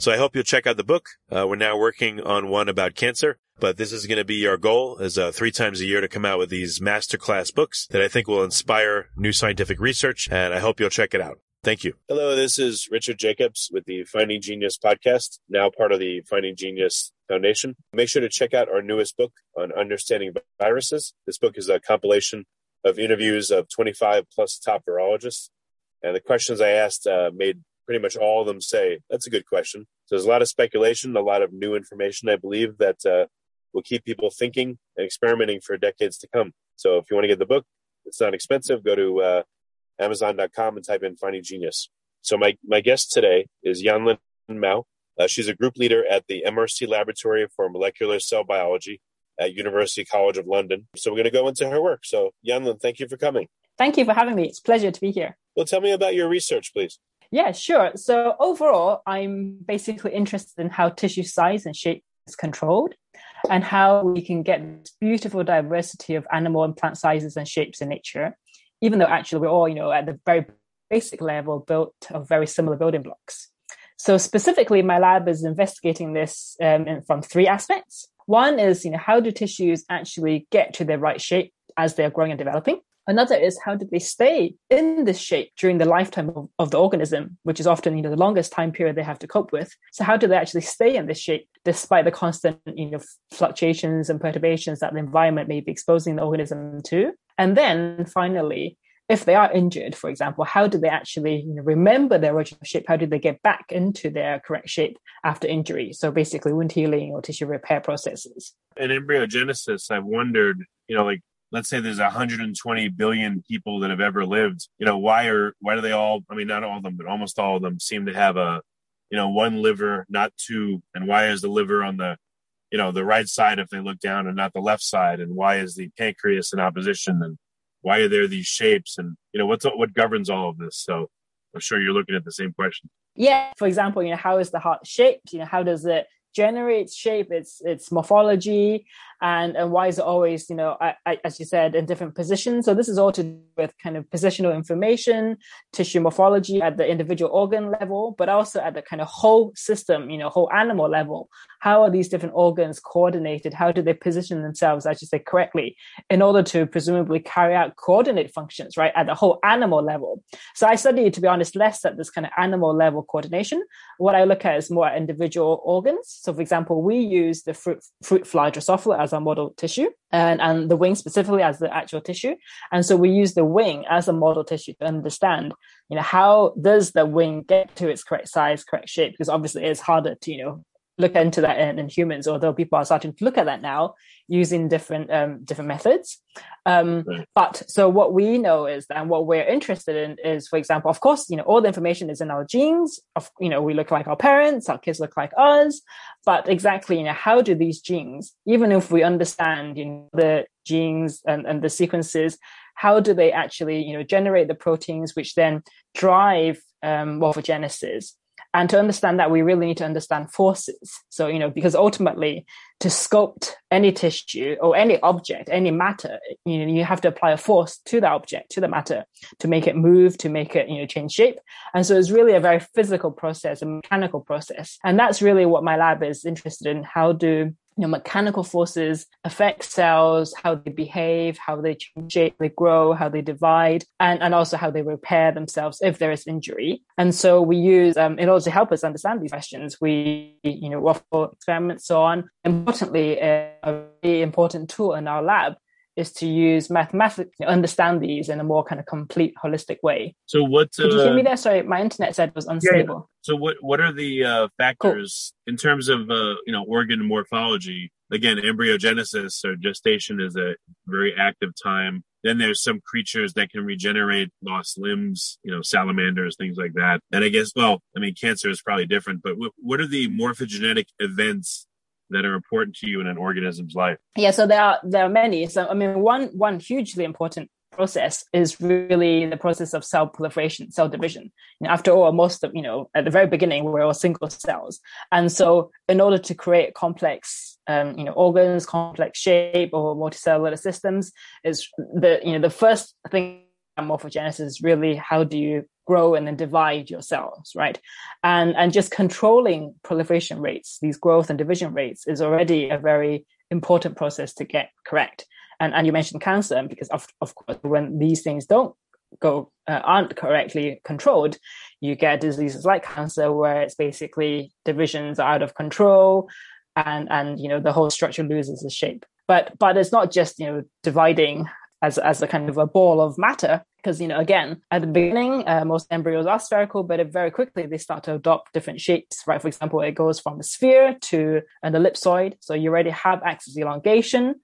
So I hope you'll check out the book. Uh, we're now working on one about cancer, but this is going to be our goal is uh, three times a year to come out with these masterclass books that I think will inspire new scientific research. And I hope you'll check it out. Thank you. Hello, this is Richard Jacobs with the Finding Genius podcast, now part of the Finding Genius Foundation. Make sure to check out our newest book on understanding viruses. This book is a compilation of interviews of 25 plus top virologists. And the questions I asked uh, made pretty much all of them say that's a good question. So there's a lot of speculation, a lot of new information, I believe, that uh, will keep people thinking and experimenting for decades to come. So if you want to get the book, it's not expensive. Go to uh, Amazon.com and type in Finding Genius. So my, my guest today is Yanlin Mao. Uh, she's a group leader at the MRC Laboratory for Molecular Cell Biology at University College of London. So we're going to go into her work. So Yanlin, thank you for coming. Thank you for having me. It's a pleasure to be here. Well, tell me about your research, please. Yeah, sure. So overall, I'm basically interested in how tissue size and shape is controlled and how we can get this beautiful diversity of animal and plant sizes and shapes in nature, even though actually we're all, you know, at the very basic level built of very similar building blocks. So specifically, my lab is investigating this um, from three aspects. One is, you know, how do tissues actually get to their right shape as they're growing and developing? Another is how did they stay in this shape during the lifetime of, of, the organism, which is often you know the longest time period they have to cope with. So how do they actually stay in this shape despite the constant you know fluctuations and perturbations that the environment may be exposing the organism to? And then finally, if they are injured, for example, how do they actually you know, remember their original shape? How do they get back into their correct shape after injury? So basically, wound healing or tissue repair processes. In embryogenesis, I've wondered, you know, like let's say there's 120 billion people that have ever lived you know why are why do they all i mean not all of them but almost all of them seem to have a you know one liver not two? And why is the liver on the you know the right side if they look down and not the left side? And why is the pancreas in opposition? And why are there these shapes? And you know what's what governs all of this? So i'm sure you're looking at the same question. Yeah for example you know how is the heart shaped? You know how does it generates shape, its its morphology, and and why is it always you know I, I, as you said in different positions. So this is all to do with kind of positional information, tissue morphology at the individual organ level, but also at the kind of whole system, you know, whole animal level. how are these different organs coordinated? How do they position themselves, as you say, correctly in order to presumably carry out coordinate functions, right, at the whole animal level? So I study, to be honest, less at this kind of animal level coordination. What I look at is more individual organs. So, for example, we use the fruit, fruit fly Drosophila as our model tissue and, and the wing specifically as the actual tissue. And so we use the wing as a model tissue to understand, you know, how does the wing get to its correct size, correct shape? Because obviously it's harder to, you know, look into that in, in, humans, although people are starting to look at that now using different um, different methods. Um, right. But so what we know is that, what we're interested in is, for example, of course, you know, all the information is in our genes. Of you know, we look like our parents, our kids look like us. But exactly, you know, how do these genes, even if we understand, you know, the genes and, and the sequences, how do they actually, you know, generate the proteins which then drive um, morphogenesis? And to understand that, we really need to understand forces. So, you know, because ultimately to sculpt any tissue or any object, any matter, you know, you have to apply a force to the object, to the matter, to make it move, to make it, you know, change shape. And so it's really a very physical process, a mechanical process. And that's really what my lab is interested in. How do you know, mechanical forces affect cells, how they behave, how they change shape, they grow, how they divide, and, and also how they repair themselves if there is injury. And so we use, um, in order to help us understand these questions, we, you know, waffle experiments, so on. Importantly, a very important tool in our lab is to use mathematics to understand these in a more kind of complete, holistic way. So what? Uh, Did you hear me there? Sorry, my internet said was unstable. Yeah, So what? What are the uh, factors cool. in terms of uh, you know organ morphology? Again, embryogenesis or gestation is a very active time. Then there's some creatures that can regenerate lost limbs, you know, salamanders, things like that. And I guess, well, I mean, cancer is probably different, but what are the morphogenetic events that are important to you in an organism's life? Yeah, so there are there are many. So I mean, one one hugely important process is really the process of cell proliferation, cell division. After all, most of you know at the very beginning we're all single cells, and so in order to create complex um, you know organs, complex shape or multicellular systems, is the you know the first thing morphogenesis is really how do you grow and then divide your cells, right? And and just controlling proliferation rates, these growth and division rates, is already a very important process to get correct. And and you mentioned cancer because of of course when these things don't go uh, aren't correctly controlled, you get diseases like cancer where it's basically divisions are out of control, and and you know the whole structure loses its shape. But but it's not just you know dividing as as a kind of a ball of matter. Because you know again at the beginning uh, most embryos are spherical but very quickly they start to adopt different shapes right? For example it goes from a sphere to an ellipsoid. So you already have axis elongation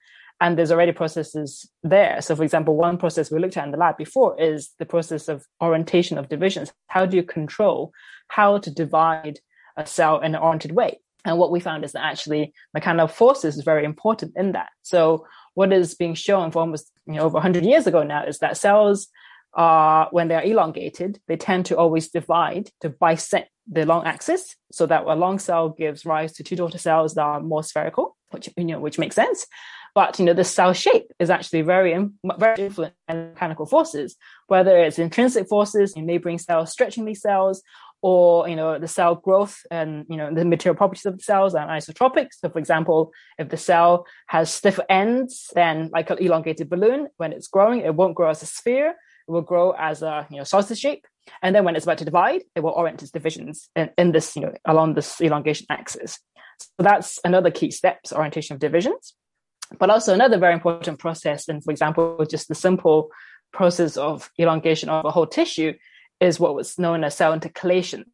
and there's already processes there. So for example one process we looked at in the lab before is the process of orientation of divisions. How do you control how to divide a cell in an oriented way? And what we found is that actually mechanical forces is very important in that. So what is being shown for almost you know, over 100 years ago now is that cells are, when they are elongated, they tend to always divide to bisect the long axis so that a long cell gives rise to two daughter cells that are more spherical, which, you know, which makes sense. But, you know, the cell shape is actually very, um, very influenced by mechanical forces, whether it's intrinsic forces in neighboring cells stretching these cells or you know the cell growth and you know the material properties of the cells are isotropic. So, for example, if the cell has stiff ends, then like an elongated balloon, when it's growing, it won't grow as a sphere. It will grow as a you know sausage shape, and then when it's about to divide, it will orient its divisions in, in this you know along this elongation axis. So that's another key steps orientation of divisions. But also another very important process, and for example, just the simple process of elongation of a whole tissue is what was known as cell intercalations.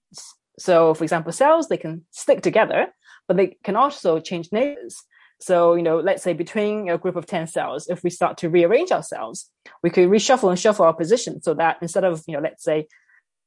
So, for example, cells, they can stick together, but they can also change neighbors. So, you know, let's say between a group of 10 cells, if we start to rearrange ourselves, we could reshuffle and shuffle our position so that instead of, you know, let's say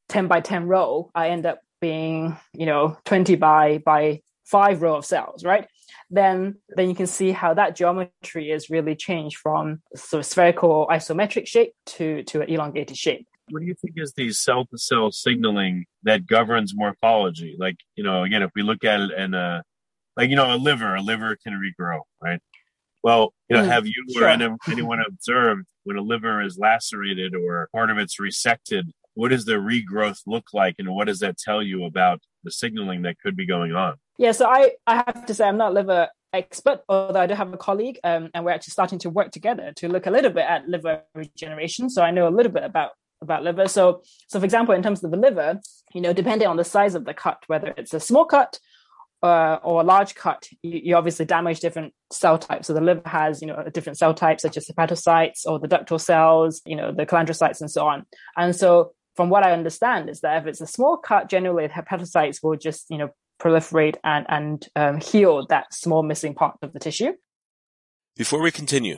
10 by 10 row, I end up being, you know, 20 by, by five row of cells, right? Then, then you can see how that geometry is really changed from sort of spherical isometric shape to, to an elongated shape what do you think is the cell to cell signaling that governs morphology? Like, you know, again, if we look at it in a, like, you know, a liver, a liver can regrow, right? Well, you know, mm, have you sure. or anyone observed when a liver is lacerated or part of it's resected? What does the regrowth look like, and what does that tell you about the signaling that could be going on? Yeah, so I, I have to say I'm not liver expert, although I do have a colleague, um, and we're actually starting to work together to look a little bit at liver regeneration. So I know a little bit about about liver. So, so for example, in terms of the liver, you know, depending on the size of the cut, whether it's a small cut uh, or a large cut, you, you, obviously damage different cell types. So the liver has, you know, different cell types such as hepatocytes or the ductal cells, you know, the cholangiocytes and so on. And so from what I understand is that if it's a small cut, generally the hepatocytes will just, you know, proliferate and, and um, heal that small missing part of the tissue. Before we continue,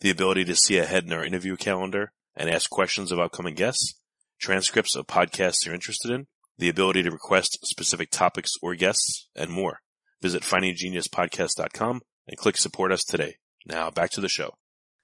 the ability to see ahead in our interview calendar and ask questions of upcoming guests, transcripts of podcasts you're interested in, the ability to request specific topics or guests, and more. Visit findinggeniuspodcast.com and click support us today. Now back to the show.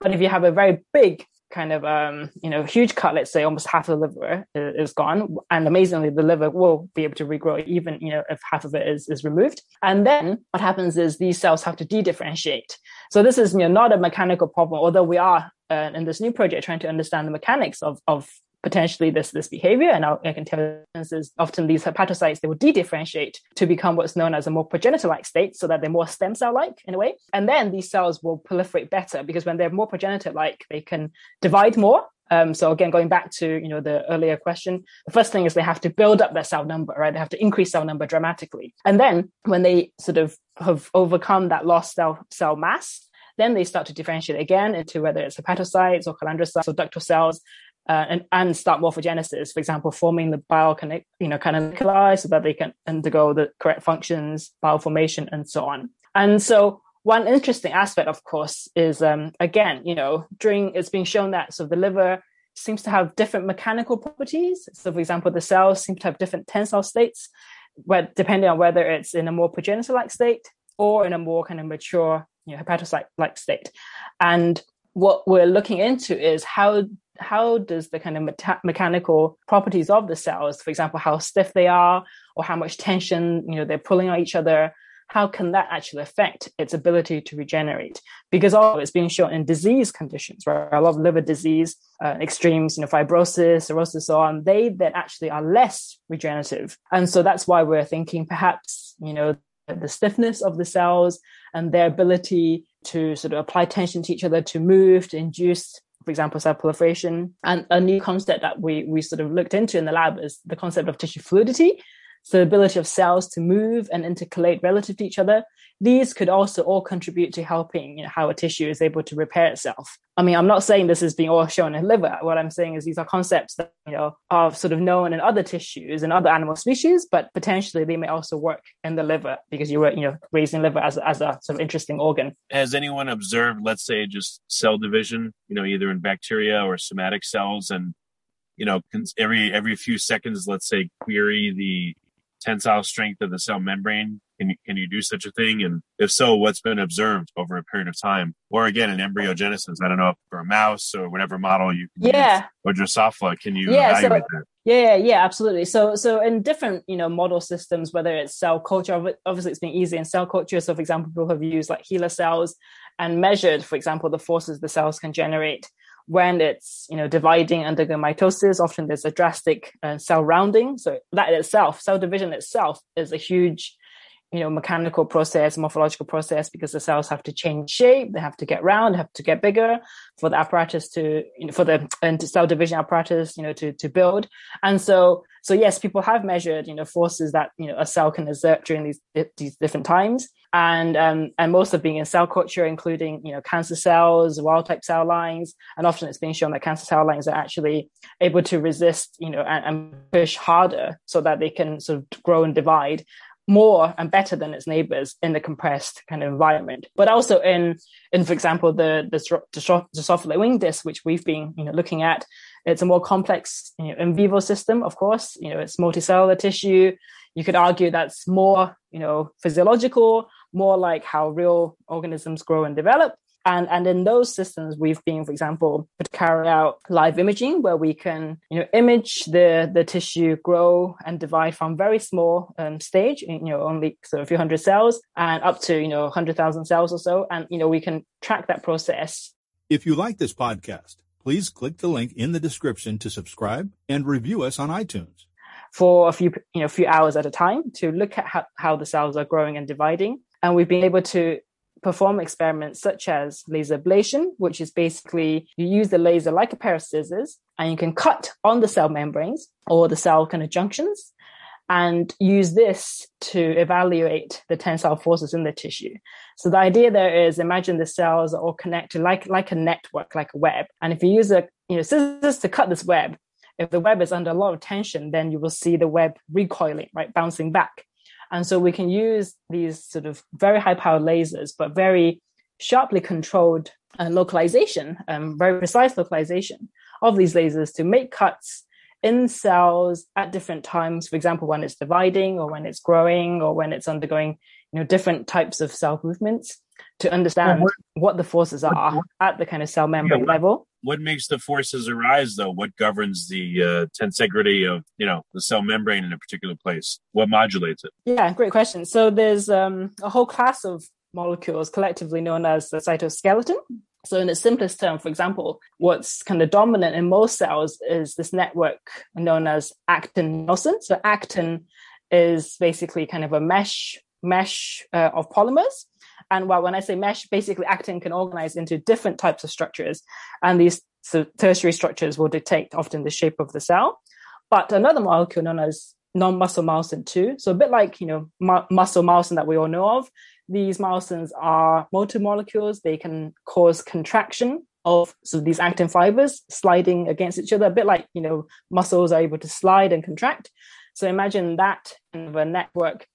But if you have a very big kind of um, you know huge cut let's say almost half of the liver is, gone. And amazingly the liver will be able to regrow even you know if half of it is, is removed. And then what happens is these cells have to de-differentiate. So this is you know not a mechanical problem although we are uh, in this new project trying to understand the mechanics of of potentially this this behavior. And I, can tell you, is often these hepatocytes they will de-differentiate to become what's known as a more progenitor-like state, so that they're more stem cell-like in a way. And then these cells will proliferate better because when they're more progenitor-like, they can divide more. Um, so again, going back to you know the earlier question, the first thing is they have to build up their cell number, right? They have to increase cell number dramatically, and then when they sort of have overcome that lost cell cell mass, then they start to differentiate again into whether it's hepatocytes or cholangiocytes or ductal cells, uh, and, and start morphogenesis, for example, forming the bile can you know, canaliculi so that they can undergo the correct functions, bile formation, and so on. And so one interesting aspect, of course, is um, again, you know, during it's been shown that so the liver seems to have different mechanical properties. So, for example, the cells seem to have different tensile states, where depending on whether it's in a more progenitor-like state or in a more kind of mature, you know, hepatocyte-like state. And what we're looking into is how how does the kind of meta- mechanical properties of the cells, for example, how stiff they are or how much tension you know they're pulling on each other, how can that actually affect its ability to regenerate? Because all it's being shown in disease conditions, right? A lot of liver disease, uh, extremes, you know, fibrosis, cirrhosis, so on, they that actually are less regenerative. And so that's why we're thinking perhaps, you know, the stiffness of the cells and their ability to sort of apply tension to each other to move, to induce for example, cell proliferation. And a new concept that we, we sort of looked into in the lab is the concept of tissue fluidity. So the ability of cells to move and intercalate relative to each other. These could also all contribute to helping you know, how a tissue is able to repair itself. I mean, I'm not saying this is being all shown in liver. What I'm saying is these are concepts that you know are sort of known in other tissues and other animal species, but potentially they may also work in the liver because you were you know raising liver as as a sort of interesting organ. Has anyone observed, let's say, just cell division? You know, either in bacteria or somatic cells, and you know, every every few seconds, let's say, query the tensile strength of the cell membrane? Can you, can you do such a thing? And if so, what's been observed over a period of time? Or again, in embryogenesis, I don't know, for a mouse or whatever model you can yeah. use, or Drosophila, can you yeah, evaluate so, that? Yeah, yeah, absolutely. So, so in different, you know, model systems, whether it's cell culture, obviously it's been easy in cell culture. So, for example, people have used like HeLa cells and measured, for example, the forces the cells can generate when it's you know dividing under mitosis often there's a drastic uh, cell rounding. So that itself cell division itself is a huge you know mechanical process morphological process because the cells have to change shape they have to get round have to get bigger for the apparatus to you know for the and cell division apparatus you know to to build. And so so yes people have measured you know forces that you know a cell can exert during these these different times and um, and most of being in cell culture, including you know cancer cells, wild type cell lines, and often it's been shown that cancer cell lines are actually able to resist, you know, and, and push harder so that they can sort of grow and divide more and better than its neighbors in the compressed kind of environment. But also in, in for example, the the Drosophila wing disc, which we've been you know looking at, It's a more complex you know, in vivo system, of course. You know, it's multicellular tissue. You could argue that's more, you know, physiological, more like how real organisms grow and develop. And, and in those systems, we've been, for example, to carry out live imaging where we can, you know, image the, the tissue grow and divide from very small um, stage, you know, only sort of a few hundred cells and up to, you know, 100,000 cells or so. And, you know, we can track that process. If you like this podcast, please click the link in the description to subscribe and review us on iTunes. For a few, you know, few hours at a time to look at how, how the cells are growing and dividing. And we've been able to perform experiments such as laser ablation, which is basically you use the laser like a pair of scissors and you can cut on the cell membranes or the cell kind of junctions and use this to evaluate the tensile forces in the tissue. So the idea there is imagine the cells are all connected like, like a network, like a web. And if you use a you know scissors to cut this web, if the web is under a lot of tension, then you will see the web recoiling, right, bouncing back. And so we can use these sort of very high power lasers, but very sharply controlled uh, localization, um, very precise localization of these lasers to make cuts in cells at different times. For example, when it's dividing or when it's growing or when it's undergoing, you know, different types of cell movements to understand what, what, the forces are at the kind of cell membrane yeah, level what makes the forces arise though? What governs the uh, tensegrity of you know the cell membrane in a particular place? What modulates it? Yeah great question. So there's um, a whole class of molecules collectively known as the cytoskeleton. So in the simplest term for example what's kind of dominant in most cells is this network known as actin myosin so actin is basically kind of a mesh mesh uh, of polymers and well, when I say mesh, basically actin can organize into different types of structures. And these tertiary structures will dictate often the shape of the cell. But another molecule known as non-muscle myosin 2, so a bit like, you know, mu- muscle myosin that we all know of, these myosins are motor molecules. They can cause contraction of so these actin fibers sliding against each other, a bit like, you know, muscles are able to slide and contract. So imagine that kind of a network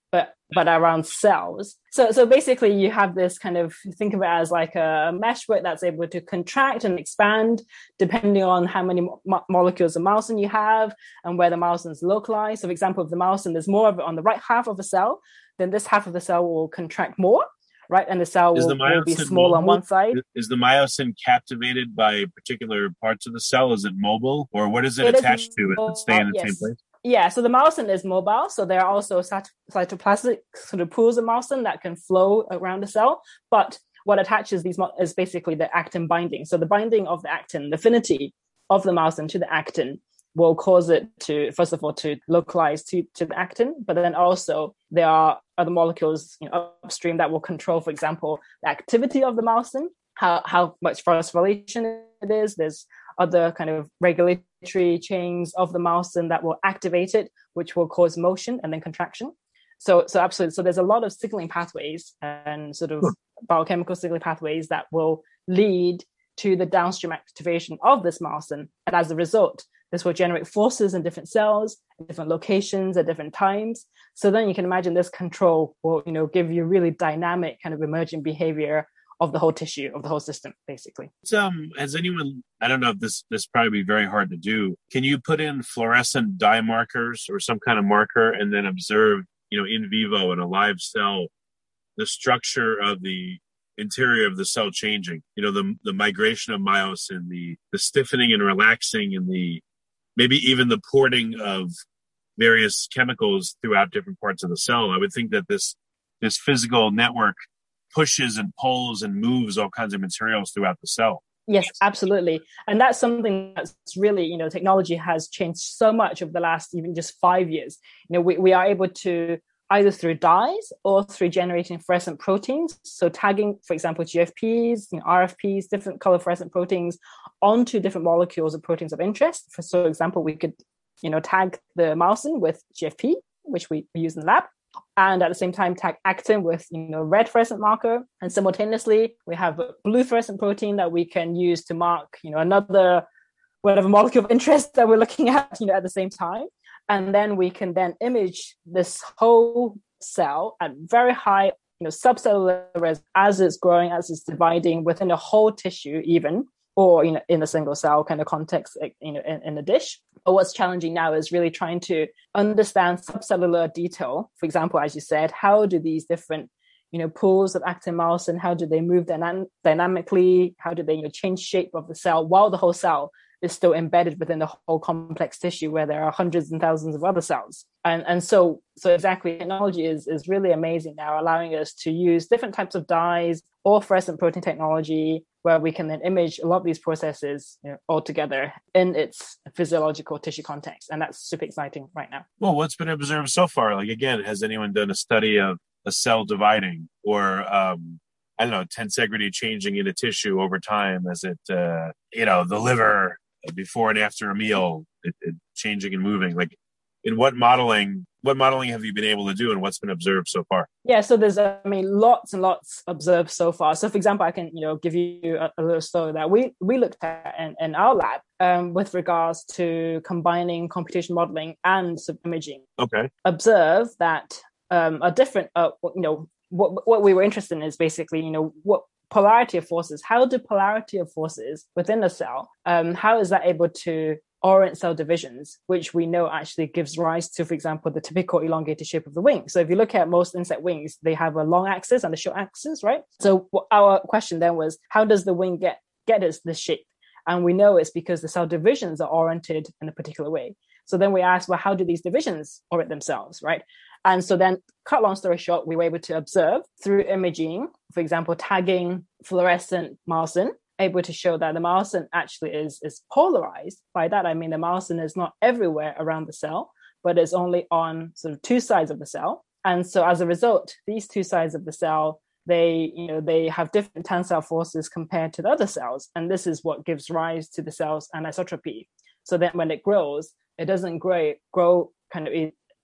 but around cells. So so basically you have this kind of think of it as like a meshwork that's able to contract and expand depending on how many mo- molecules of myosin you have and where the myosin is localized. So for example, if the myosin there's more of it on the right half of the cell, then this half of the cell will contract more. Right, and the cell will, the will be small mobile? on one side. Is the myosin captivated by particular parts of the cell? Is it mobile, or what is it, it attached is, to? Is it stay in the uh, yes. same place? Yeah, so the myosin is mobile. So there are also cytoplasmic sort of pools of myosin that can flow around the cell. But what attaches these is basically the actin binding. So the binding of the actin, the affinity of the myosin to the actin will cause it to, first of all, to localize to, to the actin, but then also there are other molecules you know, upstream that will control, for example, the activity of the myosin, how, how much phosphorylation it is. There's other kind of regulatory chains of the myosin that will activate it, which will cause motion and then contraction. So, so absolutely. So there's a lot of signaling pathways and sort of hmm. biochemical signaling pathways that will lead to the downstream activation of this myosin. And as a result, this will generate forces in different cells, different locations at different times. So then you can imagine this control will, you know, give you really dynamic kind of emergent behavior of the whole tissue of the whole system basically. Um has anyone i don't know if this this probably be very hard to do. Can you put in fluorescent dye markers or some kind of marker and then observe you know in vivo in a live cell the structure of the interior of the cell changing? You know the the migration of myosin the the stiffening and relaxing and the maybe even the porting of various chemicals throughout different parts of the cell. I would think that this this physical network pushes and pulls and moves all kinds of materials throughout the cell. Yes, absolutely. And that's something that's really, you know, technology has changed so much over the last even just five years. You know, we, we are able to either through dyes or through generating fluorescent proteins. So tagging, for example, GFPs, you know, RFPs, different color fluorescent proteins onto different molecules of proteins of interest. For so example, we could, you know, tag the myosin with GFP, which we use in the lab and at the same time tag actin with you know red fluorescent marker. And simultaneously we have a blue fluorescent protein that we can use to mark you know another whatever molecule of interest that we're looking at you know at the same time. And then we can then image this whole cell at very high you know subcellular res as it's growing as it's dividing within the whole tissue even or you know in a single cell kind of context you know in, in a dish. But what's challenging now is really trying to understand subcellular detail. For example as you said how do these different you know pools of actin myosin how do they move dynam- dynamically? How do they you know, change shape of the cell while the whole cell is still embedded within the whole complex tissue where there are hundreds and thousands of other cells. And and so so exactly technology is is really amazing now, allowing us to use different types of dyes or fluorescent protein technology where we can then image a lot of these processes you know, all together in its physiological tissue context. And that's super exciting right now. Well, what's been observed so far? Like again, has anyone done a study of a cell dividing or um I don't know, tensegrity changing in a tissue over time as it, uh, you know, the liver before and after a meal, it, it changing and moving? Like, in what modeling what modeling have you been able to do and what's been observed so far? Yeah so there's i mean lots and lots observed so far. So for example i can you know give you a, a little story that we we looked at in, in our lab um, with regards to combining computation modeling and imaging. Okay. Observe that um, a different uh, you know what what we were interested in is basically you know what polarity of forces. How do polarity of forces within a cell, um, how is that able to orient cell divisions, which we know actually gives rise to, for example, the typical elongated shape of the wing. So if you look at most insect wings, they have a long axis and a short axis, right? So our question then was, how does the wing get get its this shape? And we know it's because the cell divisions are oriented in a particular way. So then we asked, well, how do these divisions orient themselves, right? And so then, cut long story short, we were able to observe through imaging, for example, tagging fluorescent myosin, able to show that the myosin actually is, is polarized. By that, I mean the myosin is not everywhere around the cell, but it's only on sort of two sides of the cell. And so as a result, these two sides of the cell, they, you know, they have different tensile forces compared to the other cells. And this is what gives rise to the cell's anisotropy. So then when it grows, it doesn't grow, grow kind of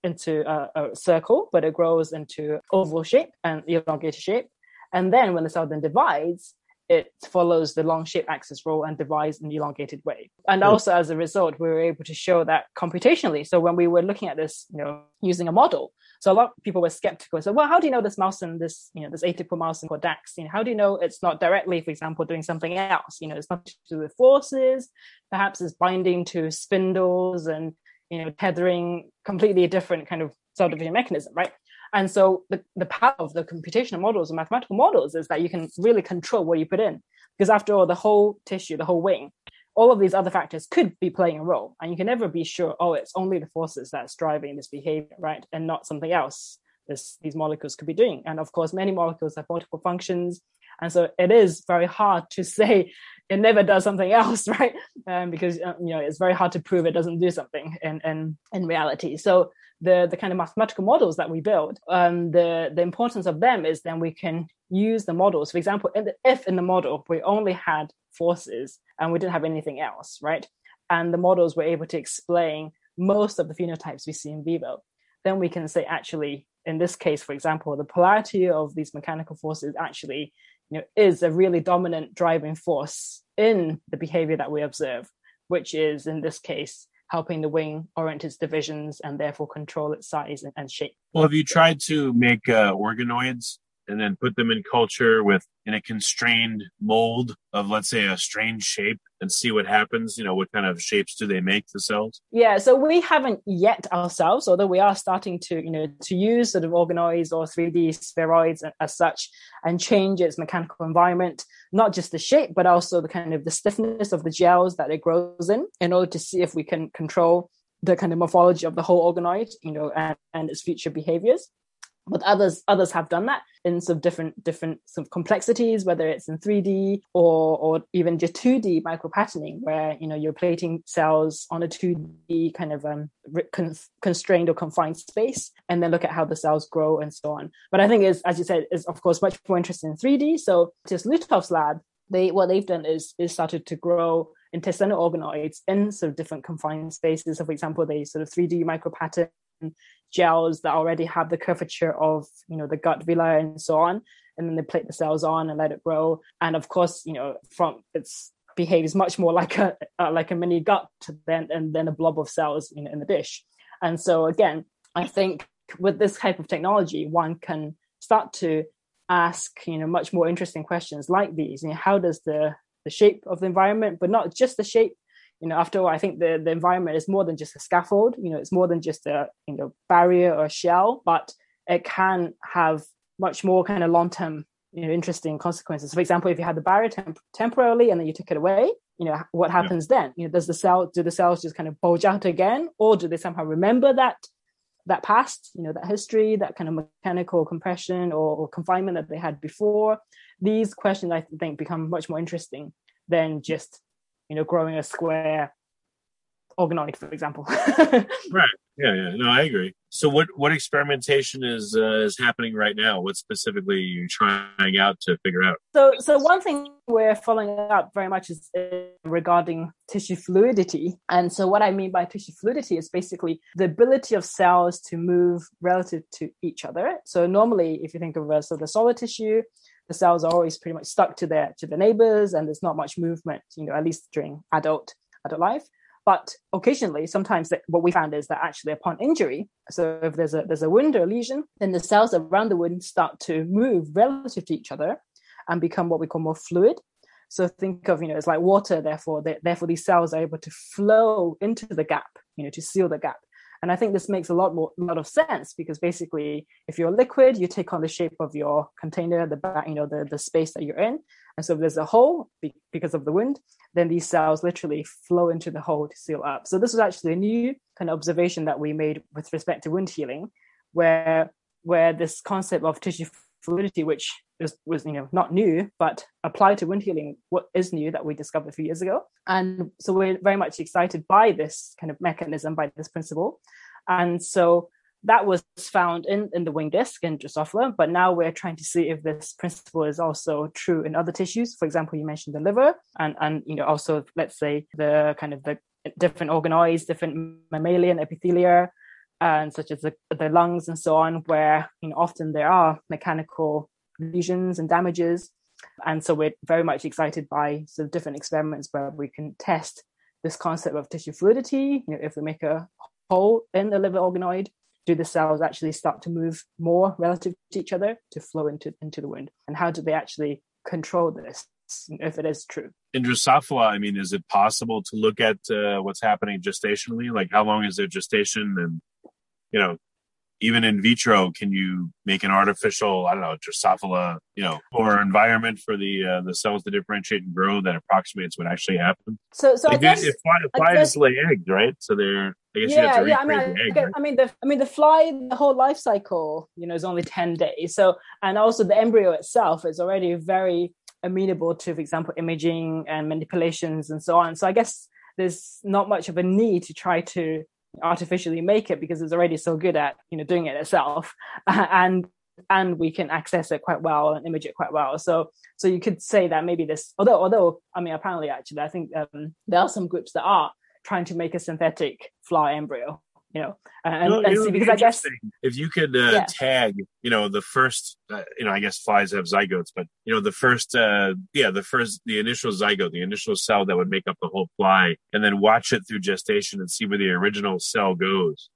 into a, a, circle, but it grows into oval shape and elongated shape. And then when the cell then divides, it follows the long shape axis rule and divides in an elongated way. And hmm. also as a result, we were able to show that computationally. So when we were looking at this, you know, using a model, so a lot of people were skeptical. So, well, how do you know this mouse and this, you know, this atypical mouse called Dachs? You know, how do you know it's not directly, for example, doing something else? You know, it's not to do with forces, perhaps it's binding to spindles and you know, tethering completely different kind of cell division mechanism, right? And so the, the power of the computational models and mathematical models is that you can really control what you put in. Because after all, the whole tissue, the whole wing, all of these other factors could be playing a role. And you can never be sure, oh, it's only the forces that's driving this behavior, right? And not something else this, these molecules could be doing. And of course, many molecules have multiple functions. And so it is very hard to say it never does something else, right? Um, because uh, you know it's very hard to prove it doesn't do something in in, in reality. So the the kind of mathematical models that we build, um, the the importance of them is then we can use the models. For example, in the, if in the model we only had forces and we didn't have anything else, right? And the models were able to explain most of the phenotypes we see in vivo, then we can say actually in this case, for example, the polarity of these mechanical forces actually you know, is a really dominant driving force in the behavior that we observe, which is in this case helping the wing orient its divisions and therefore control its size and, and shape. Well, have you tried to make uh, organoids and then put them in culture with in a constrained mold of let's say a strange shape and see what happens you know what kind of shapes do they make the cells yeah so we haven't yet ourselves although we are starting to you know to use sort of organoids or 3d spheroids as such and change its mechanical environment not just the shape but also the kind of the stiffness of the gels that it grows in in order to see if we can control the kind of morphology of the whole organoid you know and, and its future behaviors but others others have done that in some different different sort of complexities whether it's in 3d or or even just 2d micropatterning where you know you're plating cells on a 2d kind of um, con- constrained or confined space and then look at how the cells grow and so on. But i think is as you said is of course much more interested in 3d so just Lutolf's lab they what they've done is is started to grow intestinal organoids in sort of different confined spaces. So for example they sort of 3d micro micropattern gels that already have the curvature of you know the gut villi and so on and then they plate the cells on and let it grow and of course you know from it's behaves much more like a uh, like a mini gut than and then a blob of cells know, in the dish and so again i think with this type of technology one can start to ask you know much more interesting questions like these you know how does the the shape of the environment, but not just the shape. You know, after all, I think the, the environment is more than just a scaffold. You know, it's more than just a you know barrier or shell, but it can have much more kind of long term you know interesting consequences. For example, if you had the barrier temp- temporarily and then you took it away, you know what happens yeah. then? You know, does the cell do the cells just kind of bulge out again, or do they somehow remember that that past, you know, that history, that kind of mechanical compression or, or confinement that they had before? These questions, I think, become much more interesting than just you know growing a square organoid, for example. right. Yeah. Yeah. No, I agree. So, what what experimentation is uh, is happening right now? What specifically are you trying out to figure out? So, so one thing we're following up very much is uh, regarding tissue fluidity. And so, what I mean by tissue fluidity is basically the ability of cells to move relative to each other. So, normally, if you think of a sort of solid tissue, the cells are always pretty much stuck to their to the neighbors, and there's not much movement. You know, at least during adult adult life. But occasionally, sometimes what we found is that actually upon injury, so if there's a there's a wound or a lesion, then the cells around the wound start to move relative to each other and become what we call more fluid. So think of you know it's like water. Therefore, they, therefore these cells are able to flow into the gap, you know, to seal the gap. And I think this makes a lot more lot of sense because basically, if you're liquid, you take on the shape of your container, the you know the the space that you're in, and so if there's a hole because of the wind, then these cells literally flow into the hole to seal up. So this was actually a new kind of observation that we made with respect to wound healing, where where this concept of tissue fluidity, which was, was you know not new, but applied to wound healing, what is new that we discovered a few years ago. And so we're very much excited by this kind of mechanism, by this principle. And so that was found in, in the wing disc in Drosophila, but now we're trying to see if this principle is also true in other tissues. For example, you mentioned the liver and, and you know, also let's say the kind of the different organoids, different mammalian epithelia, and such as the, the lungs and so on, where you know often there are mechanical lesions and damages. And so we're very much excited by sort of different experiments where we can test this concept of tissue fluidity. You know, if we make a hole in the liver organoid, do the cells actually start to move more relative to each other to flow into, into the wound? And how do they actually control this if it is true? In Drosophila, I mean, is it possible to look at uh, what's happening gestationally? Like how long is their gestation? And, you know, even in vitro, can you make an artificial, I don't know, Drosophila, you know, or environment for the uh, the cells to differentiate and grow that approximates what actually happens? So, so like I guess, flies lay eggs, right? So they're, I guess yeah, yeah. I mean, egg, right? I mean, the I mean, the fly, the whole life cycle, you know, is only ten days. So, and also the embryo itself is already very amenable to, for example, imaging and manipulations and so on. So, I guess there's not much of a need to try to artificially make it because it's already so good at you know doing it itself. And and we can access it quite well and image it quite well. So so you could say that maybe this although although i mean apparently actually i think um, there are some groups that are trying to make a synthetic fly embryo you know, and, and see, because I guess if you could uh, yeah. tag, you know, the first, uh, you know, I guess flies have zygotes, but you know, the first, uh, yeah, the first, the initial zygote, the initial cell that would make up the whole fly, and then watch it through gestation and see where the original cell goes.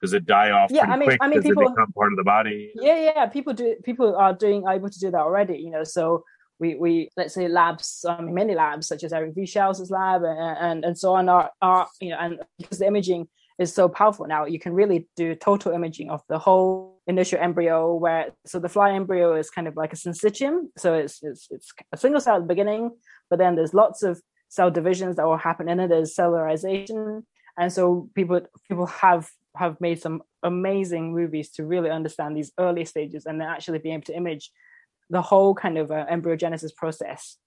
Does it die off yeah, I mean, quick? I mean, Does people, become part of the body? Yeah, yeah, people do. People are doing able to do that already. You know, so we, we let's say labs, um, many labs such as Eric Wieschaus's lab and, and, and so on are, are you know, and because the imaging is so powerful now. You can really do total imaging of the whole initial embryo. Where so the fly embryo is kind of like a syncytium, so it's it's, it's a single cell at the beginning, but then there's lots of cell divisions that will happen in it. There's cellularization, and so people people have have made some amazing movies to really understand these early stages and then actually be able to image the whole kind of uh, embryogenesis process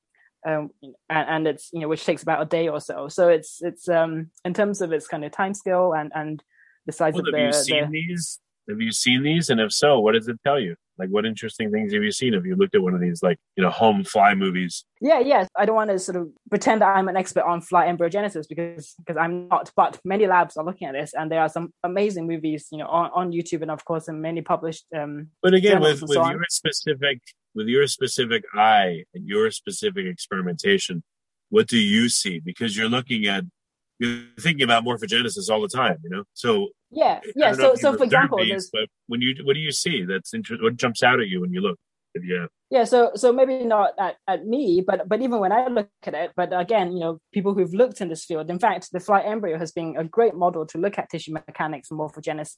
um, and, and, it's you know which takes about a day or so. So it's it's um, in terms of its kind of time scale and and the size well, of have the. Have you seen the, these? Have you seen these? And if so, what does it tell you? Like, what interesting things have you seen? Have you looked at one of these, like you know, home fly movies? Yeah, yes. I don't want to sort of pretend that I'm an expert on fly embryogenesis because because I'm not. But many labs are looking at this, and there are some amazing movies, you know, on, on YouTube and of course in many published. Um, but again, with with so your specific with your specific eye and your specific experimentation, what do you see? Because you're looking at, you're thinking about morphogenesis all the time, you know? So, yeah, yeah. So, so for example, but when you, what do you see? That's interesting. What jumps out at you when you look? Yeah. Yeah. So so maybe not at, at me, but but even when I look at it, but again, you know, people who've looked in this field, in fact, the fly embryo has been a great model to look at tissue mechanics and morphogenesis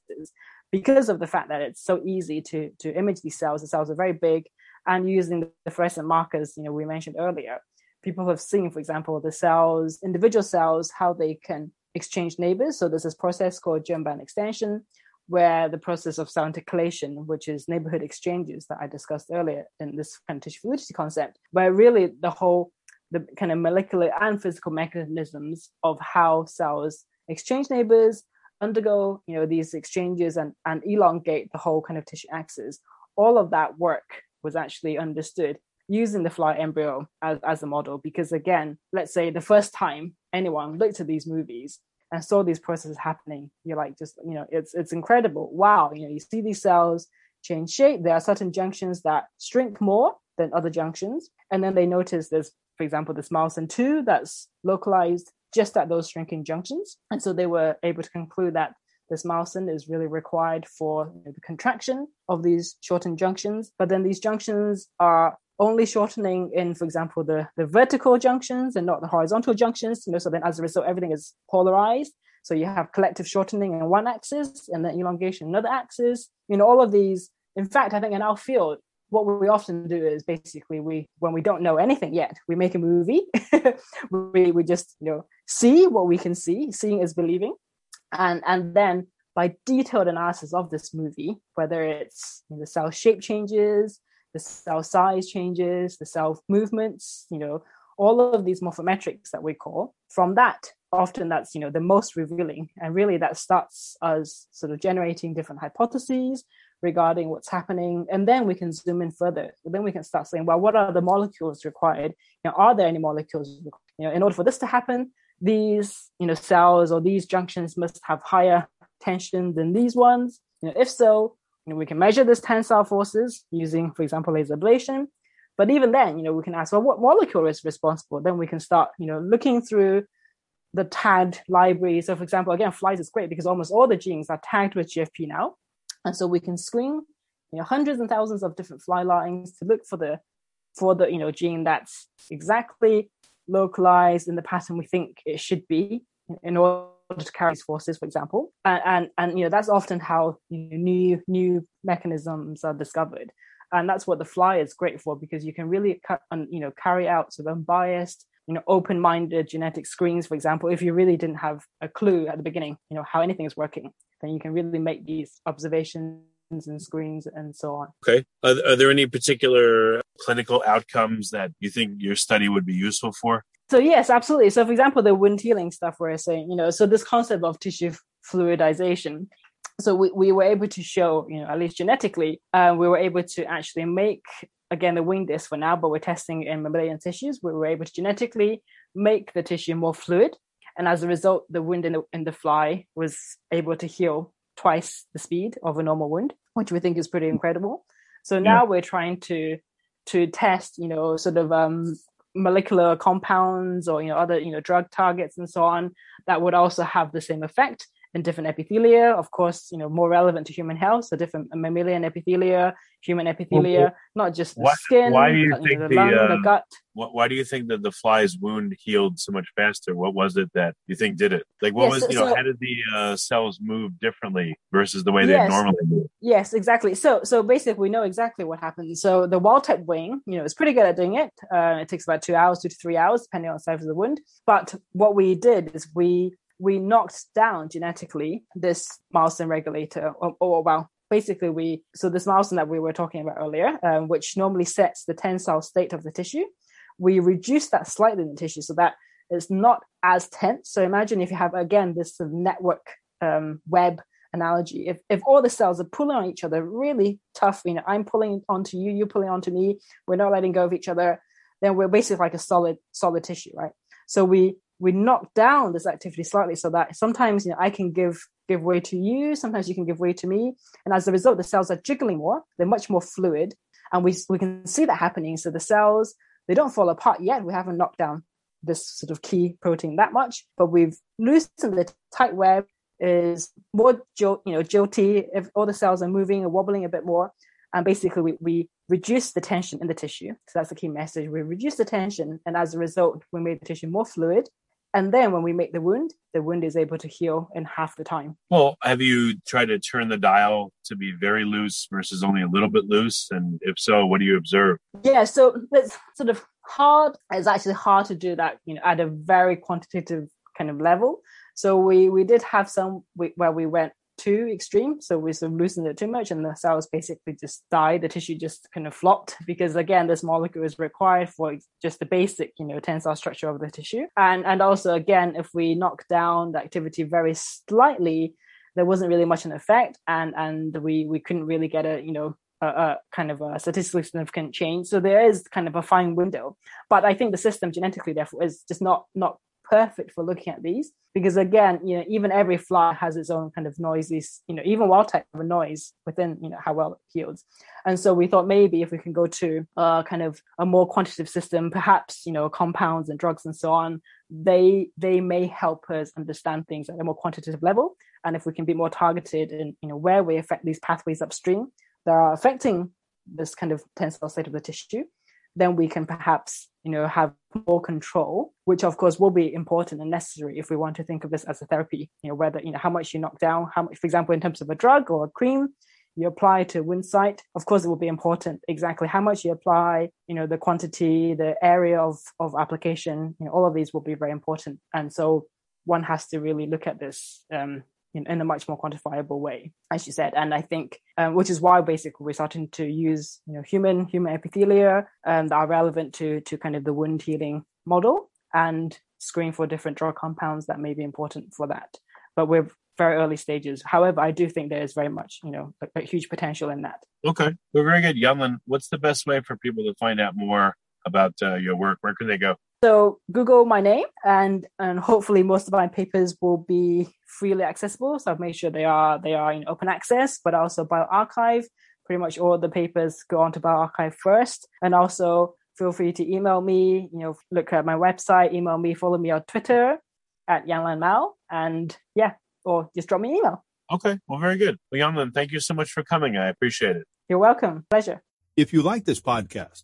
because of the fact that it's so easy to to image these cells. The cells are very big, and using the fluorescent markers, you know, we mentioned earlier, people have seen, for example, the cells, individual cells, how they can exchange neighbors. So there's this process called germ band extension, where the process of cell intercalation, which is neighborhood exchanges that I discussed earlier in this kind of tissue fluidity concept, where really the whole the kind of molecular and physical mechanisms of how cells exchange neighbors, undergo you know these exchanges and, and elongate the whole kind of tissue axis. All of that work was actually understood using the fly embryo as, as a model because again let's say the first time anyone looked at these movies and saw these processes happening you're like just you know it's it's incredible. Wow you know you see these cells change shape. There are certain junctions that shrink more than other junctions. And then they notice there's for example this myosin 2 that's localized just at those shrinking junctions. And so they were able to conclude that this myosin is really required for the contraction of these shortened junctions. But then these junctions are only shortening in, for example, the, the vertical junctions and not the horizontal junctions. You know, so then as a result, everything is polarized. So you have collective shortening in one axis and then elongation in another axis. You know, all of these. In fact, I think in our field, what we often do is basically we when we don't know anything yet, we make a movie. we we just you know see what we can see. Seeing is believing, and and then by detailed analysis of this movie, whether it's you know, the cell shape changes, the cell size changes, the cell movements, you know, all of these morphometrics that we call. From that, often that's you know the most revealing, and really that starts us sort of generating different hypotheses regarding what's happening, and then we can zoom in further. Then we can start saying, well, what are the molecules required? You know, are there any molecules? You know, in order for this to happen, these you know cells or these junctions must have higher tension than these ones. You know, if so, you know, we can measure this tensile forces using, for example, laser ablation. But even then, you know, we can ask, well, what molecule is responsible? Then we can start, you know, looking through the tagged library. So, for example, again, flies is great because almost all the genes are tagged with GFP now, and so we can screen, you know, hundreds and thousands of different fly lines to look for the for the you know gene that's exactly localized in the pattern we think it should be in order to carry these forces, for example, and and, and you know that's often how you know, new new mechanisms are discovered, and that's what the fly is great for because you can really you know carry out sort of unbiased, you know, open-minded genetic screens, for example. If you really didn't have a clue at the beginning, you know how anything is working, then you can really make these observations and screens and so on. Okay. Are, are, there any particular clinical outcomes that you think your study would be useful for? So yes, absolutely. So for example, the wound healing stuff we're saying, you know, so this concept of tissue fluidization. So we, we were able to show, you know, at least genetically, uh, we were able to actually make again the wing disc for now, but we're testing in mammalian tissues. We were able to genetically make the tissue more fluid, and as a result, the wound in the, in the fly was able to heal twice the speed of a normal wound, which we think is pretty incredible. So now yeah. we're trying to to test, you know, sort of um, molecular compounds or you know other you know drug targets and so on that would also have the same effect in different epithelia. Of course you know more relevant to human health so different mammalian epithelia human epithelia well, not just the why, skin why do you but, think you know, the, the, lung, uh, the gut. why do you think that the fly's wound healed so much faster? What was it that you think did it? Like what yes, was so, you know so, how did the uh, cells move differently versus the way they yes, normally move? Yes exactly. So so basically we know exactly what happens so the wild type wing you know is pretty good at doing it. Uh, it takes about two hours two to three hours depending on the size of the wound. But what we did is we we knocked down genetically this myosin regulator, or, or, well, basically we so this myosin that we were talking about earlier, um, which normally sets the tensile state of the tissue, we reduced that slightly in the tissue so that it's not as tense. So imagine if you have again this sort of network um, web analogy. If if all the cells are pulling on each other really tough, you know, I'm pulling onto you, you're pulling onto me, we're not letting go of each other, then we're basically like a solid solid tissue, right? So we we knock down this activity slightly so that sometimes you know I can give give way to you, sometimes you can give way to me, and as a result, the cells are jiggling more. They're much more fluid, and we we can see that happening. So the cells they don't fall apart yet. We haven't knocked down this sort of key protein that much, but we've loosened the tight web is more you know jolty if all the cells are moving and wobbling a bit more and basically we, we reduce the tension in the tissue. So that's the key message. We reduce the tension, and as a result, we made the tissue more fluid. And then when we make the wound, the wound is able to heal in half the time. Well, have you tried to turn the dial to be very loose versus only a little bit loose? And if so, what do you observe? Yeah, so it's sort of hard. It's actually hard to do that, you know, at a very quantitative kind of level. So we we did have some where we went too extreme. So we sort of loosened it too much and the cells basically just died. The tissue just kind of flopped because again, this molecule is required for just the basic, you know, tensile structure of the tissue. And and also again, if we knock down the activity very slightly, there wasn't really much an effect and and we we couldn't really get a, you know, a, a, kind of a statistically significant change. So there is kind of a fine window. But I think the system genetically therefore is just not not perfect for looking at these because again you know even every fly has its own kind of noises you know even wild type of noise within you know how well it heals and so we thought maybe if we can go to kind of a more quantitative system perhaps you know compounds and drugs and so on they they may help us understand things at a more quantitative level. And if we can be more targeted in you know where we affect these pathways upstream that are affecting this kind of tensile state of the tissue then we can perhaps you know have more control which of course will be important and necessary if we want to think of this as a therapy. You know whether you know how much you knock down how much for example in terms of a drug or a cream you apply to wound site of course it will be important exactly how much you apply you know the quantity the area of of application you know all of these will be very important. And so one has to really look at this um, in, in a much more quantifiable way, as you said. And I think, um, which is why basically we're starting to use, you know, human human epithelia um, that are relevant to to kind of the wound healing model and screen for different drug compounds that may be important for that. But we're very early stages. However, I do think there is very much, you know, a, a huge potential in that. Okay, well, very good, Yanlan. What's the best way for people to find out more about uh, your work? Where can they go? So Google my name, and and hopefully most of my papers will be freely accessible. So I've made sure they are they are in open access, but also bioRxiv. Pretty much all the papers go onto bioRxiv first, and also feel free to email me. You know, look at my website, email me, follow me on Twitter at Yanlan Mao, and yeah, or just drop me an email. Okay, well, very good. Well, Yanlan, thank you so much for coming. I appreciate it. You're welcome. Pleasure. If you like this podcast